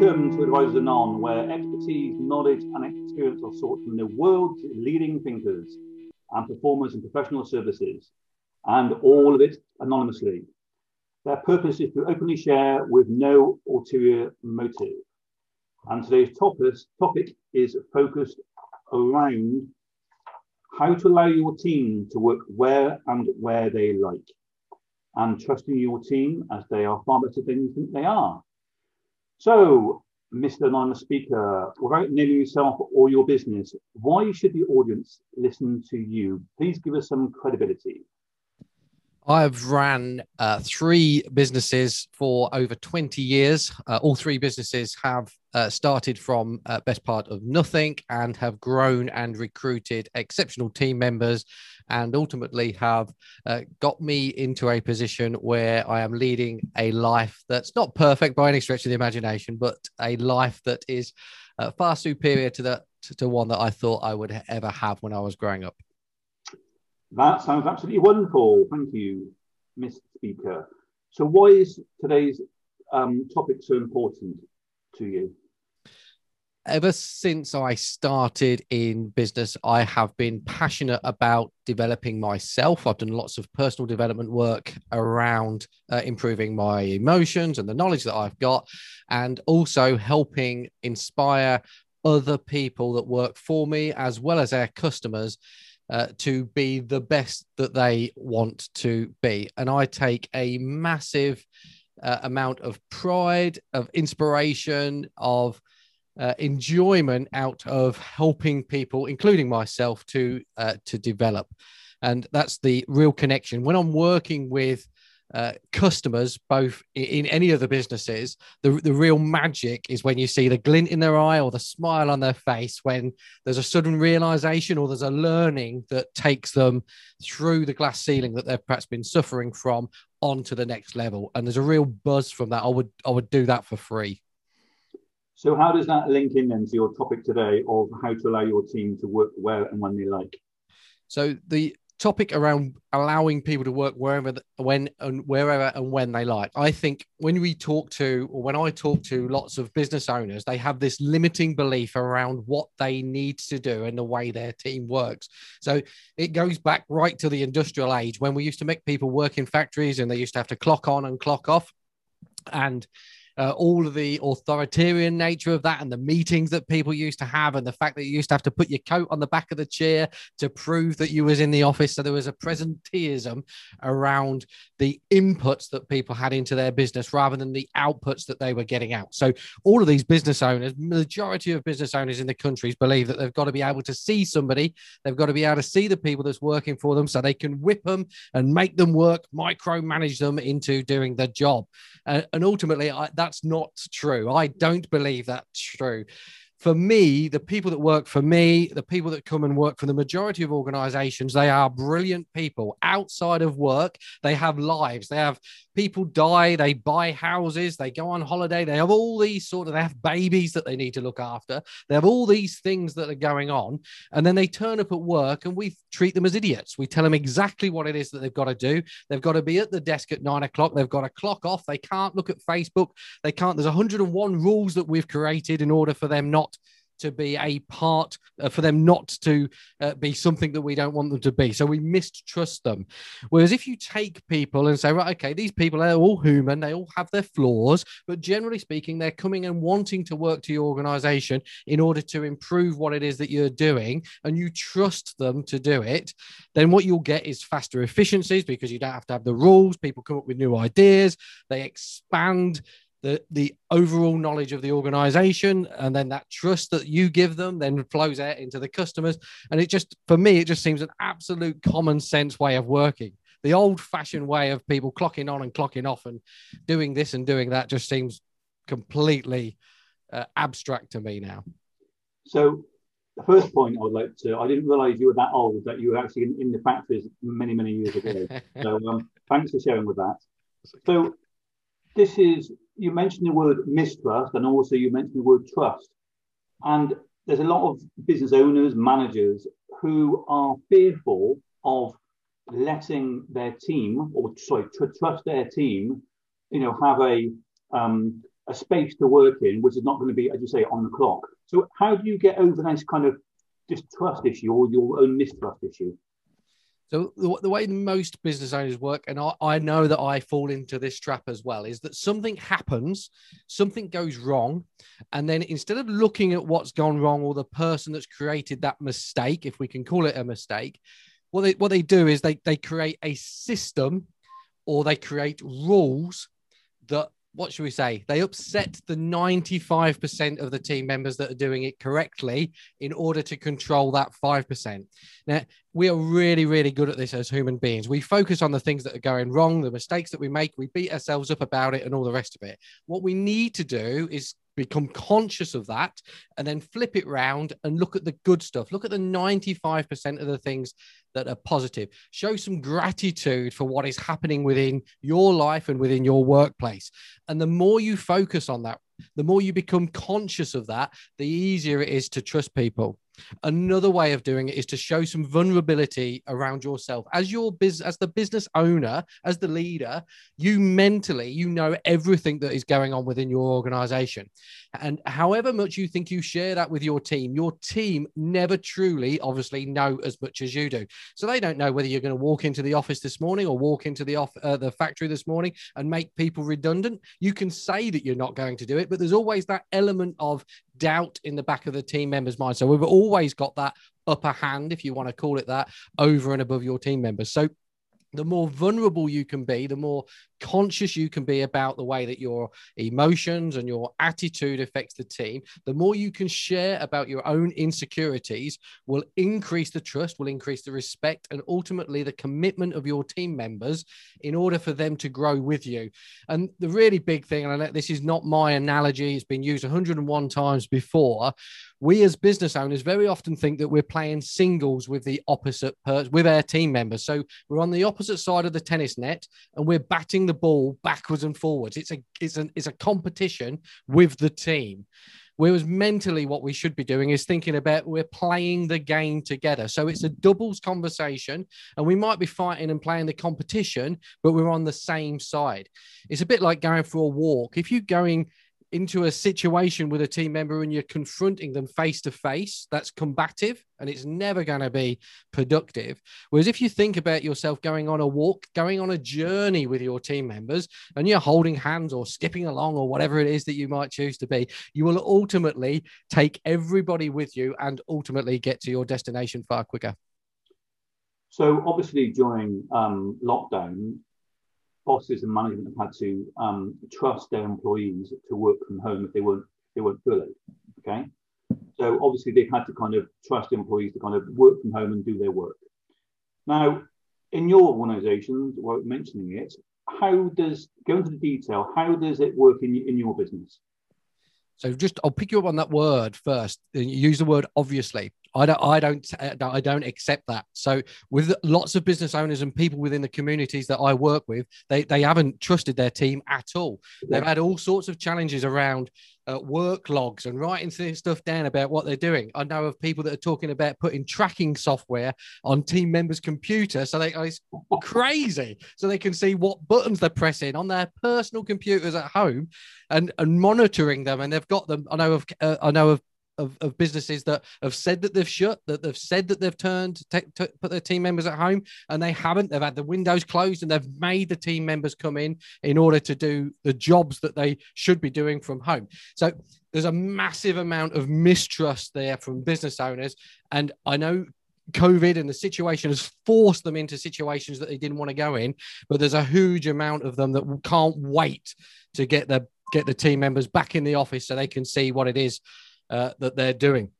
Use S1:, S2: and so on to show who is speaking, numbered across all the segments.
S1: Welcome to Advisors Anon, where expertise, knowledge, and experience are sought from the world's leading thinkers and performers in professional services, and all of it anonymously. Their purpose is to openly share with no ulterior motive. And today's topic is focused around how to allow your team to work where and where they like, and trusting your team as they are far better than you think they are. So, Mr. Anonymous Speaker, without naming yourself or your business, why should the audience listen to you? Please give us some credibility.
S2: I've ran uh, three businesses for over 20 years. Uh, all three businesses have uh, started from uh, best part of nothing and have grown and recruited exceptional team members and ultimately have uh, got me into a position where I am leading a life that's not perfect by any stretch of the imagination, but a life that is uh, far superior to the to one that I thought I would ever have when I was growing up.
S1: That sounds absolutely wonderful. Thank you, Mr. Speaker. So, why is today's um, topic so important to you?
S2: Ever since I started in business, I have been passionate about developing myself. I've done lots of personal development work around uh, improving my emotions and the knowledge that I've got, and also helping inspire other people that work for me as well as our customers uh, to be the best that they want to be. And I take a massive uh, amount of pride, of inspiration, of uh, enjoyment out of helping people, including myself, to uh, to develop. And that's the real connection. When I'm working with uh, customers, both in, any of the businesses, the, the real magic is when you see the glint in their eye or the smile on their face when there's a sudden realization or there's a learning that takes them through the glass ceiling that they've perhaps been suffering from onto the next level. And there's a real buzz from that. I would I would do that for free.
S1: So how does that link in then to your topic today of how to allow your team to work where and when they like?
S2: So the topic around allowing people to work wherever, when, and wherever and when they like. I think when we talk to, or when I talk to lots of business owners, they have this limiting belief around what they need to do and the way their team works. So it goes back right to the industrial age when we used to make people work in factories and they used to have to clock on and clock off. And uh, all of the authoritarian nature of that and the meetings that people used to have and the fact that you used to have to put your coat on the back of the chair to prove that you was in the office. So there was a presenteeism around the inputs that people had into their business rather than the outputs that they were getting out. So all of these business owners majority of business owners in the countries believe that they've got to be able to see somebody. They've got to be able to see the people that's working for them so they can whip them and make them work micromanage them into doing the job. Uh, and ultimately I, that that's not true. I don't believe that's true for me, the people that work for me, the people that come and work for the majority of organizations, they are brilliant people outside of work. They have lives. They have people die. They buy houses. They go on holiday. They have all these sort of, they have babies that they need to look after. They have all these things that are going on. And then they turn up at work and we treat them as idiots. We tell them exactly what it is that they've got to do. They've got to be at the desk at nine o'clock. They've got to clock off. They can't look at Facebook. They can't, there's 101 rules that we've created in order for them not not to be a part uh, for them not to uh, be something that we don't want them to be. So we mistrust them. Whereas if you take people and say, right, okay, these people are all human, they all have their flaws, but generally speaking, they're coming and wanting to work to your organization in order to improve what it is that you're doing, and you trust them to do it, then what you'll get is faster efficiencies because you don't have to have the rules. People come up with new ideas, they expand the the overall knowledge of the organization and then that trust that you give them then flows out into the customers and it just for me it just seems an absolute common sense way of working the old fashioned way of people clocking on and clocking off and doing this and doing that just seems completely uh, abstract to me now
S1: so the first point I would like to, I didn't realize you were that old, that you were actually in, in the factories many, many years ago. so um, thanks for sharing with that. So this is you mentioned the word mistrust and also you mentioned the word trust. And there's a lot of business owners, managers who are fearful of letting their team, or sorry, to trust their team, you know, have a um, a space to work in, which is not going to be, as you say, on the clock. So, how do you get over this kind of distrust issue or your own mistrust issue?
S2: So the, the, way most business owners work, and I, I know that I fall into this trap as well, is that something happens, something goes wrong, and then instead of looking at what's gone wrong or the person that's created that mistake, if we can call it a mistake, what they what they do is they they create a system or they create rules that what should we say? They upset the 95% of the team members that are doing it correctly in order to control that 5%. Now, we are really, really good at this as human beings. We focus on the things that are going wrong, the mistakes that we make, we beat ourselves up about it, and all the rest of it. What we need to do is become conscious of that and then flip it round and look at the good stuff. Look at the 95% of the things that are positive. Show some gratitude for what is happening within your life and within your workplace. And the more you focus on that, the more you become conscious of that, the easier it is to trust people. Another way of doing it is to show some vulnerability around yourself. As your business, as the business owner, as the leader, you mentally, you know everything that is going on within your organization. And however much you think you share that with your team, your team never truly, obviously, know as much as you do. So they don't know whether you're going to walk into the office this morning or walk into the off uh, the factory this morning and make people redundant. You can say that you're not going to do it, but there's always that element of doubt in the back of the team members' mind. So we've always got that upper hand, if you want to call it that, over and above your team members. So the more vulnerable you can be, the more conscious you can be about the way that your emotions and your attitude affects the team, the more you can share about your own insecurities will increase the trust, will increase the respect, and ultimately the commitment of your team members in order for them to grow with you. And the really big thing, and this is not my analogy, it's been used 101 times before. We as business owners very often think that we're playing singles with the opposite per- with our team members. So we're on the opposite side of the tennis net and we're batting the ball backwards and forwards. It's a it's an it's a competition with the team. Whereas mentally, what we should be doing is thinking about we're playing the game together. So it's a doubles conversation, and we might be fighting and playing the competition, but we're on the same side. It's a bit like going for a walk. If you're going into a situation with a team member and you're confronting them face to face, that's combative and it's never going to be productive. Whereas if you think about yourself going on a walk, going on a journey with your team members, and you're holding hands or skipping along or whatever it is that you might choose to be, you will ultimately take everybody with you and ultimately get to your destination far quicker.
S1: So, obviously, during um, lockdown, bosses and management have had to um, trust their employees to work from home if they weren't if they weren't furloughed. Okay, so obviously they've had to kind of trust employees to kind of work from home and do their work. Now, in your organisation, while mentioning it, how does go into the detail? How does it work in in your business?
S2: So just I'll pick you up on that word first. Use the word obviously. I don't, I don't, I don't accept that. So with lots of business owners and people within the communities that I work with, they, they haven't trusted their team at all. They've had all sorts of challenges around uh, work logs and writing stuff down about what they're doing. I know of people that are talking about putting tracking software on team members' computer, so they it's crazy, so they can see what buttons they're pressing on their personal computers at home, and and monitoring them. And they've got them. I know of uh, I know of of, of businesses that have said that they've shut, that they've said that they've turned put their team members at home, and they haven't. They've had the windows closed and they've made the team members come in in order to do the jobs that they should be doing from home. So there's a massive amount of mistrust there from business owners. And I know COVID and the situation has forced them into situations that they didn't want to go in, but there's a huge amount of them that can't wait to get the get the team members back in the office so they can see what it is uh, that they're doing.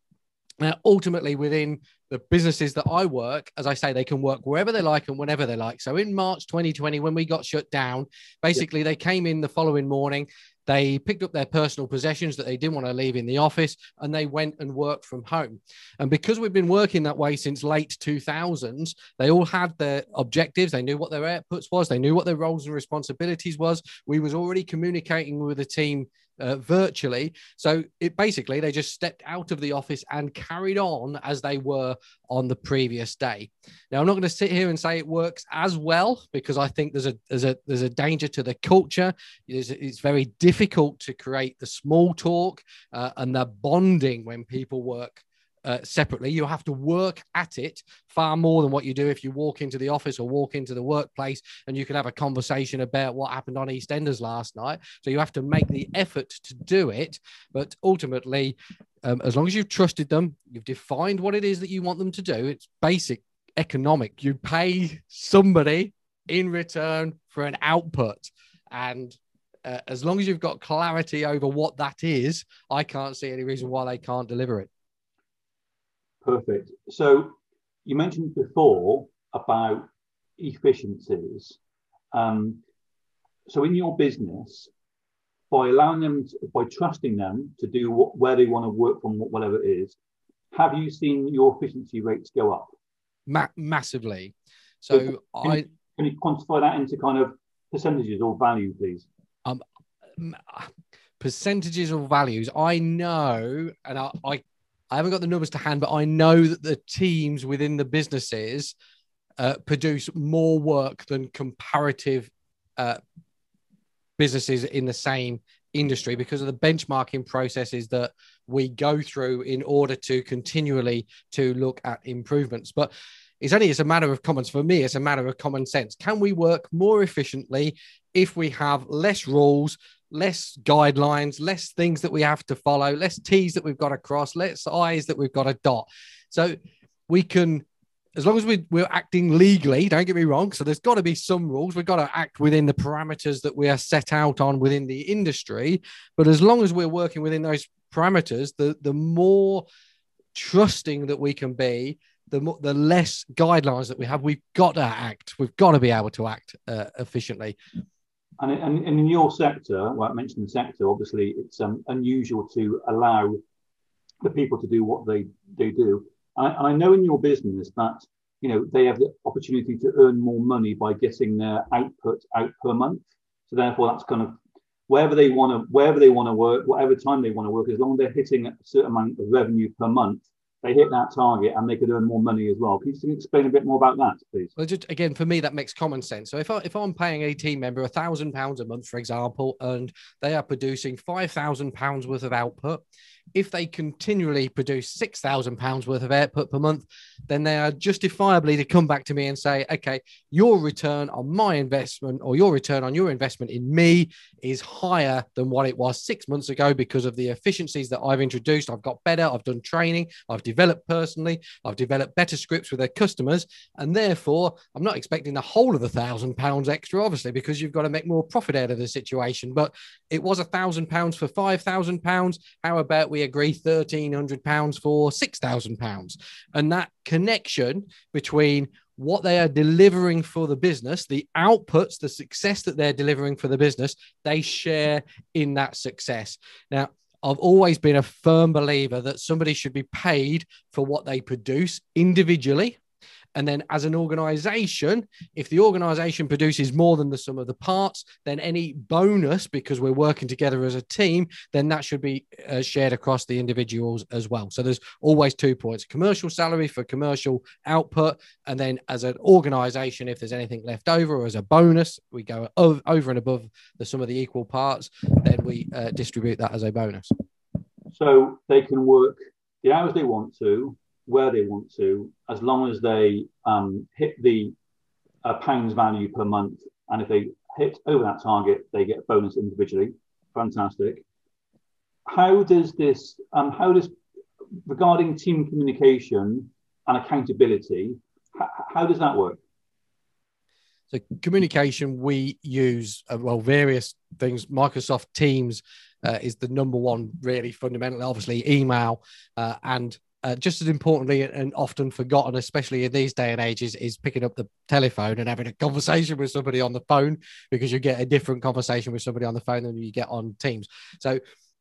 S2: Now, ultimately, within the businesses that I work, as I say, they can work wherever they like and whenever they like. So in March 2020, when we got shut down, basically they came in the following morning, they picked up their personal possessions that they didn't want to leave in the office, and they went and worked from home. And because we've been working that way since late 2000s, they all had their objectives. They knew what their outputs was. They knew what their roles and responsibilities was. We was already communicating with the team uh, virtually. So it basically they just stepped out of the office and carried on as they were on the previous day. Now I'm not going to sit here and say it works as well because I think there's a there's a there's a danger to the culture. It's, it's very difficult to create the small talk uh, and the bonding when people work uh, separately. You have to work at it far more than what you do if you walk into the office or walk into the workplace and you can have a conversation about what happened on EastEnders last night. So you have to make the effort to do it. But ultimately, um, as long as you've trusted them, you've defined what it is that you want them to do. It's basic economic. You pay somebody in return for an output. And uh, as long as you've got clarity over what that is, I can't see any reason why they can't deliver it.
S1: Perfect. So you mentioned before about efficiencies. Um, so in your business, by allowing them, to, by trusting them to do what, where they want to work from, whatever it is, have you seen your efficiency rates go up?
S2: Ma- massively. So, so
S1: can
S2: I
S1: you, can you quantify that into kind of percentages or value, please?
S2: Um, percentages or values. I know, and I, I I haven't got the numbers to hand, but I know that the teams within the businesses uh, produce more work than comparative uh, businesses in the same industry because of the benchmarking processes that we go through in order to continually to look at improvements. But it's only it's a matter of common for me it's a matter of common sense. Can we work more efficiently if we have less rules less guidelines, less things that we have to follow, less T's that we've got to cross, less I's that we've got to dot. So we can, as long as we, we're acting legally, don't get me wrong. So there's got to be some rules. We've got to act within the parameters that we are set out on within the industry. But as long as we're working within those parameters, the, the more trusting that we can be, the more, the less guidelines that we have, we've got to act. We've got to be able to act uh, efficiently.
S1: And, and, and, in your sector, well, I mentioned the sector, obviously it's um, unusual to allow the people to do what they, they do. I, I know in your business that, you know, they have the opportunity to earn more money by getting their output out per month. So therefore that's kind of wherever they want to, wherever they want to work, whatever time they want to work, as long as they're hitting a certain amount of revenue per month, they hit that target and they could earn more money as well. Can you explain a bit more about that, please?
S2: Well, just again, for me, that makes common sense. So if I if I'm paying a team member a thousand pounds a month, for example, and they are producing five thousand pounds worth of output, if they continually produce six thousand pounds worth of output per month, then they are justifiably to come back to me and say, okay, your return on my investment or your return on your investment in me is higher than what it was six months ago because of the efficiencies that I've introduced. I've got better. I've done training. I've developed personally. I've developed better scripts with their customers, and therefore I'm not expecting the whole of the thousand pounds extra, obviously, because you've got to make more profit out of the situation. But it was a thousand pounds for five thousand pounds. How about we we agree £1,300 for £6,000. And that connection between what they are delivering for the business, the outputs, the success that they're delivering for the business, they share in that success. Now, I've always been a firm believer that somebody should be paid for what they produce individually and then as an organization, if the organization produces more than the sum of the parts, then any bonus, because we're working together as a team, then that should be uh, shared across the individuals as well. So there's always two points commercial salary for commercial output. And then as an organization, if there's anything left over or as a bonus, we go over and above the sum of the equal parts, then we uh, distribute that as a bonus.
S1: So they can work the hours they want to where they want to, as long as they um, hit the uh, pounds value per month. And if they hit over that target, they get a bonus individually. Fantastic. How does this, um, how does, regarding team communication and accountability, h- how does that work?
S2: So communication, we use uh, well various things. Microsoft Teams uh, is the number one, really fundamentally. Obviously, email uh, and uh, just as importantly and often forgotten, especially in these day and ages, is picking up the telephone and having a conversation with somebody on the phone because you get a different conversation with somebody on the phone than you get on Teams. So,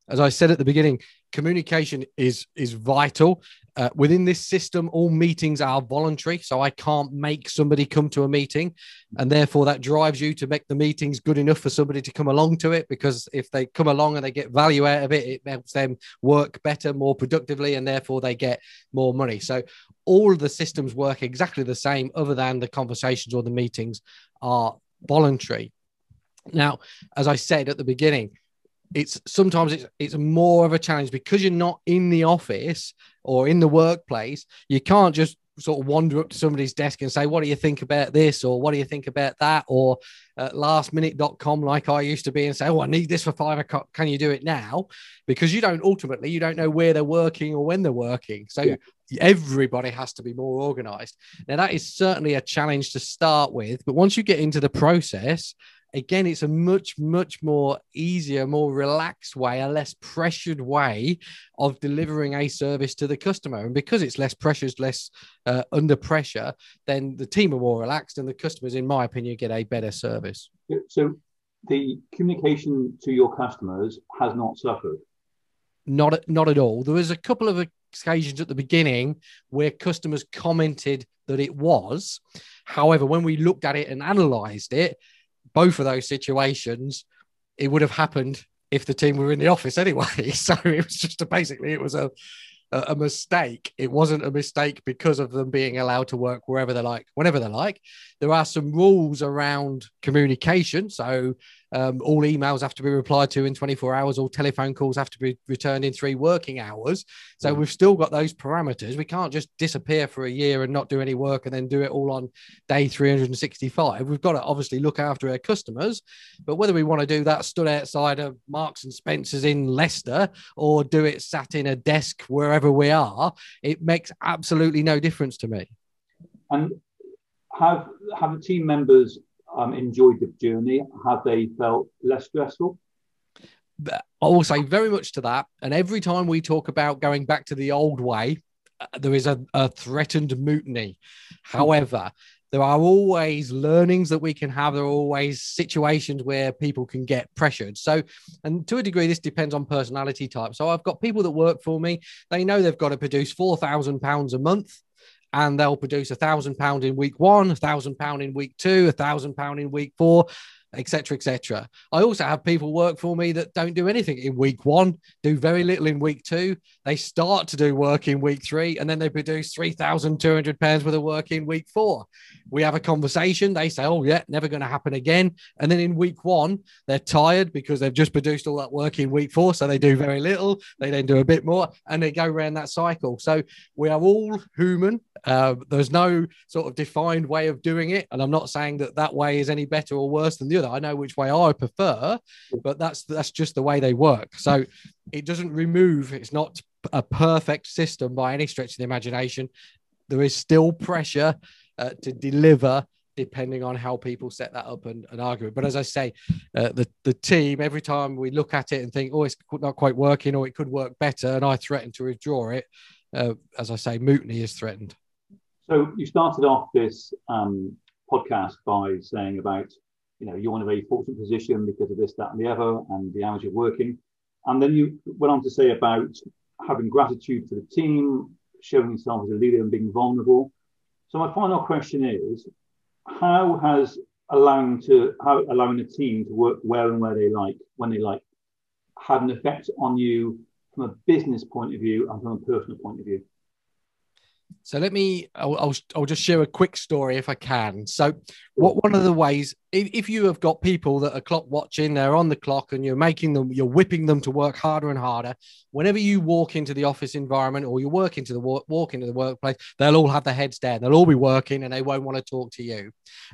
S2: as I said at the beginning, communication is is vital uh, within this system, all meetings are voluntary. So I can't make somebody come to a meeting. And therefore, that drives you to make the meetings good enough for somebody to come along to it. Because if they come along and they get value out of it, it helps them work better, more productively, and therefore they get more money. So all the systems work exactly the same, other than the conversations or the meetings are voluntary. Now, as I said at the beginning, it's sometimes it's it's more of a challenge because you're not in the office or in the workplace you can't just sort of wander up to somebody's desk and say what do you think about this? or what do you think about that? or uh, lastminute.com like i used to be and say oh i need this for five o'clock. Can you do it now? Because you don't ultimately you don't know where they're working or when they're working. So yeah. everybody has to be more organized. Now that is certainly a challenge to start with but once you get into the process again it's a much much more easier more relaxed way a less pressured way of delivering a service to the customer. And because it's less pressured less uh, under pressure then the team are more relaxed and the customers in my opinion get a better service.
S1: So the communication to your customers has not suffered?
S2: Not not at all. There was a couple of occasions at the beginning where customers commented that it was. However when we looked at it and analyzed it both of those situations, it would have happened if the team were in the office anyway. So it was just a, basically it was a a mistake. It wasn't a mistake because of them being allowed to work wherever they like, whenever they like. There are some rules around communication. So um, all emails have to be replied to in 24 hours. All telephone calls have to be returned in three working hours. So mm. we've still got those parameters. We can't just disappear for a year and not do any work and then do it all on day 365. We've got to obviously look after our customers. But whether we want to do that stood outside of Marks and Spencer's in Leicester or do it sat in a desk wherever we are, it makes absolutely no difference to me.
S1: And have have the team members um, enjoyed the journey? Have they felt less stressful?
S2: I will say very much to that. And every time we talk about going back to the old way, uh, there is a, a threatened mutiny. However, there are always learnings that we can have. There are always situations where people can get pressured. So, and to a degree, this depends on personality type. So, I've got people that work for me. They know they've got to produce four thousand pounds a month and they'll produce a thousand pound in week one, a thousand pound in week two, a thousand pound in week four, etc., etc. I also have people work for me that don't do anything in week one, do very little in week two. They start to do work in week three, and then they produce three thousand two hundred pounds worth of work in week four. We have a conversation. They say, "Oh yeah, never going to happen again." And then in week one, they're tired because they've just produced all that work in week four, so they do very little. They then do a bit more, and they go around that cycle. So we are all human. Uh, there's no sort of defined way of doing it, and I'm not saying that that way is any better or worse than the other. I know which way I prefer, but that's that's just the way they work. So it doesn't remove. It's not a perfect system by any stretch of the imagination. There is still pressure uh, to deliver depending on how people set that up and, and argue it. But as I say, uh, the the team every time we look at it and think, oh, it's not quite working, or it could work better, and I threaten to withdraw it. Uh, as I say, mutiny is threatened.
S1: So you started off this um, podcast by saying about, you know, you're in a very fortunate position because of this, that, and the other, and the hours you're working. And then you went on to say about having gratitude for the team, showing yourself as a leader and being vulnerable. So my final question is, how has allowing to how allowing the team to work where and where they like when they like had an effect on you from a business point of view and from a personal point of view?
S2: So let me, I'll, I'll, I'll, just share a quick story if I can. So, what one of the ways, if, if you have got people that are clock watching, they're on the clock and you're making them, you're whipping them to work harder and harder. Whenever you walk into the office environment or you work into the walk, walk into the workplace, they'll all have their heads down. They'll all be working and they won't want to talk to you.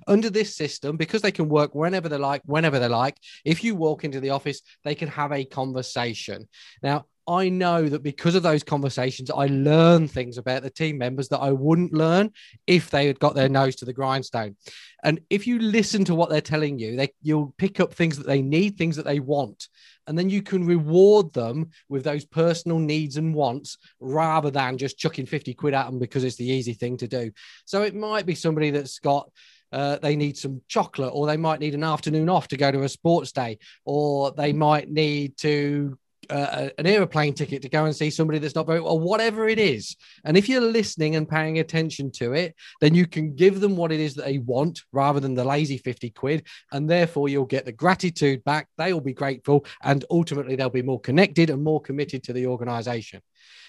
S2: Under this system, because they can work whenever they like, whenever they like, if you walk into the office, they can have a conversation. Now, I know that because of those conversations, I learn things about the team members that I wouldn't learn if they had got their nose to the grindstone. And if you listen to what they're telling you, they, you'll pick up things that they need, things that they want. And then you can reward them with those personal needs and wants rather than just chucking 50 quid at them because it's the easy thing to do. So it might be somebody that's got uh, they need some chocolate, or they might need an afternoon off to go to a sports day, or they might need to uh, an aeroplane ticket to go and see somebody that's not very or whatever it is. And if you're listening and paying attention to it, then you can give them what it is that they want rather than the lazy 50 quid. And therefore, you'll get the gratitude back. They will be grateful. And ultimately, they'll be more connected and more committed to the organization.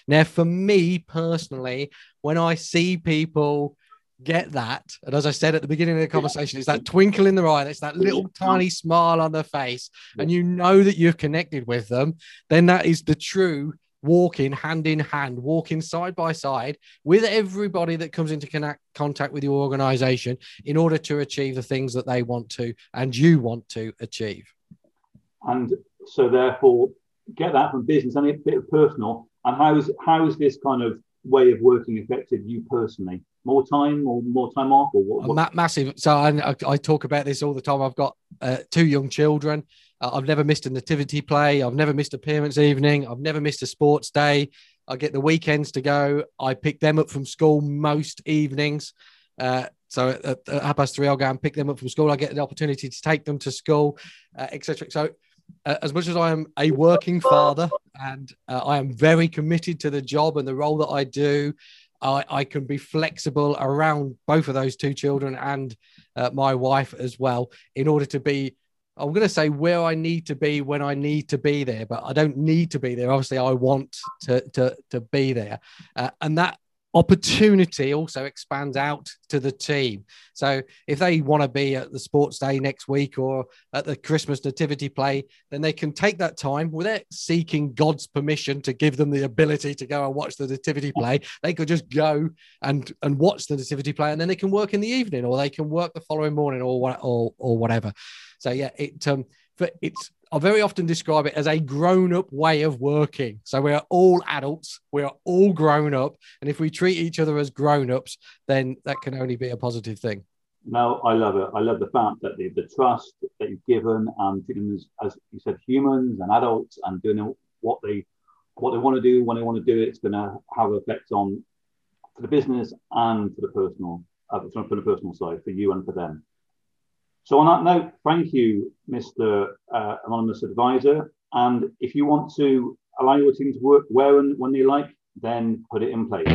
S2: Now, for me personally, when I see people get that. And as I said at the beginning of the conversation, it's that twinkle in their eye, it's that little tiny smile on their face, and you know that you're connected with them, then that is the true walking hand in hand, walking side by side with everybody that comes into connect, contact with your organization in order to achieve the things that they want to and you want to achieve.
S1: And so, therefore, get that from business and a bit of personal. And how is how is this kind of way of working affected you personally? More time or more time off or what? what?
S2: massive. So I, I, talk about this all the time. I've got uh, two young children. Uh, I've never missed a nativity play. I've never missed a parents' evening. I've never missed a sports day. I get the weekends to go. I pick them up from school most evenings. Uh, so at, at, half past three, I'll go and pick them up from school. I get the opportunity to take them to school, uh, etc. So uh, as much as I am a working father and uh, I am very committed to the job and the role that I do, I, I can be flexible around both of those two children and uh, my wife as well in order to be I'm going to say where I need to be when I need to be there, but I don't need to be there. Obviously, I want to to to be there, uh, and that opportunity also expands out to the team. So if they want to be at the sports day next week or at the Christmas nativity play, then they can take that time without seeking God's permission to give them the ability to go and watch the nativity play. They could just go and and watch the nativity play, and then they can work in the evening, or they can work the following morning, or or or whatever. So yeah, it um, but it's I very often describe it as a grown up way of working. So we are all adults, we are all grown up. And if we treat each other as grown ups, then that can only be a positive thing.
S1: No, I love it. I love the fact that the, the trust that you've given and treating them as, as you said, humans and adults and doing what they what they want to do when they want to do it, it's going to have an effect on for the business and for the personal, uh, for the personal side, for you and for them. So on that note, thank you, Mr. Uh, Anonymous Advisor. And if you want to allow your team to work where and when they like, then put it in place.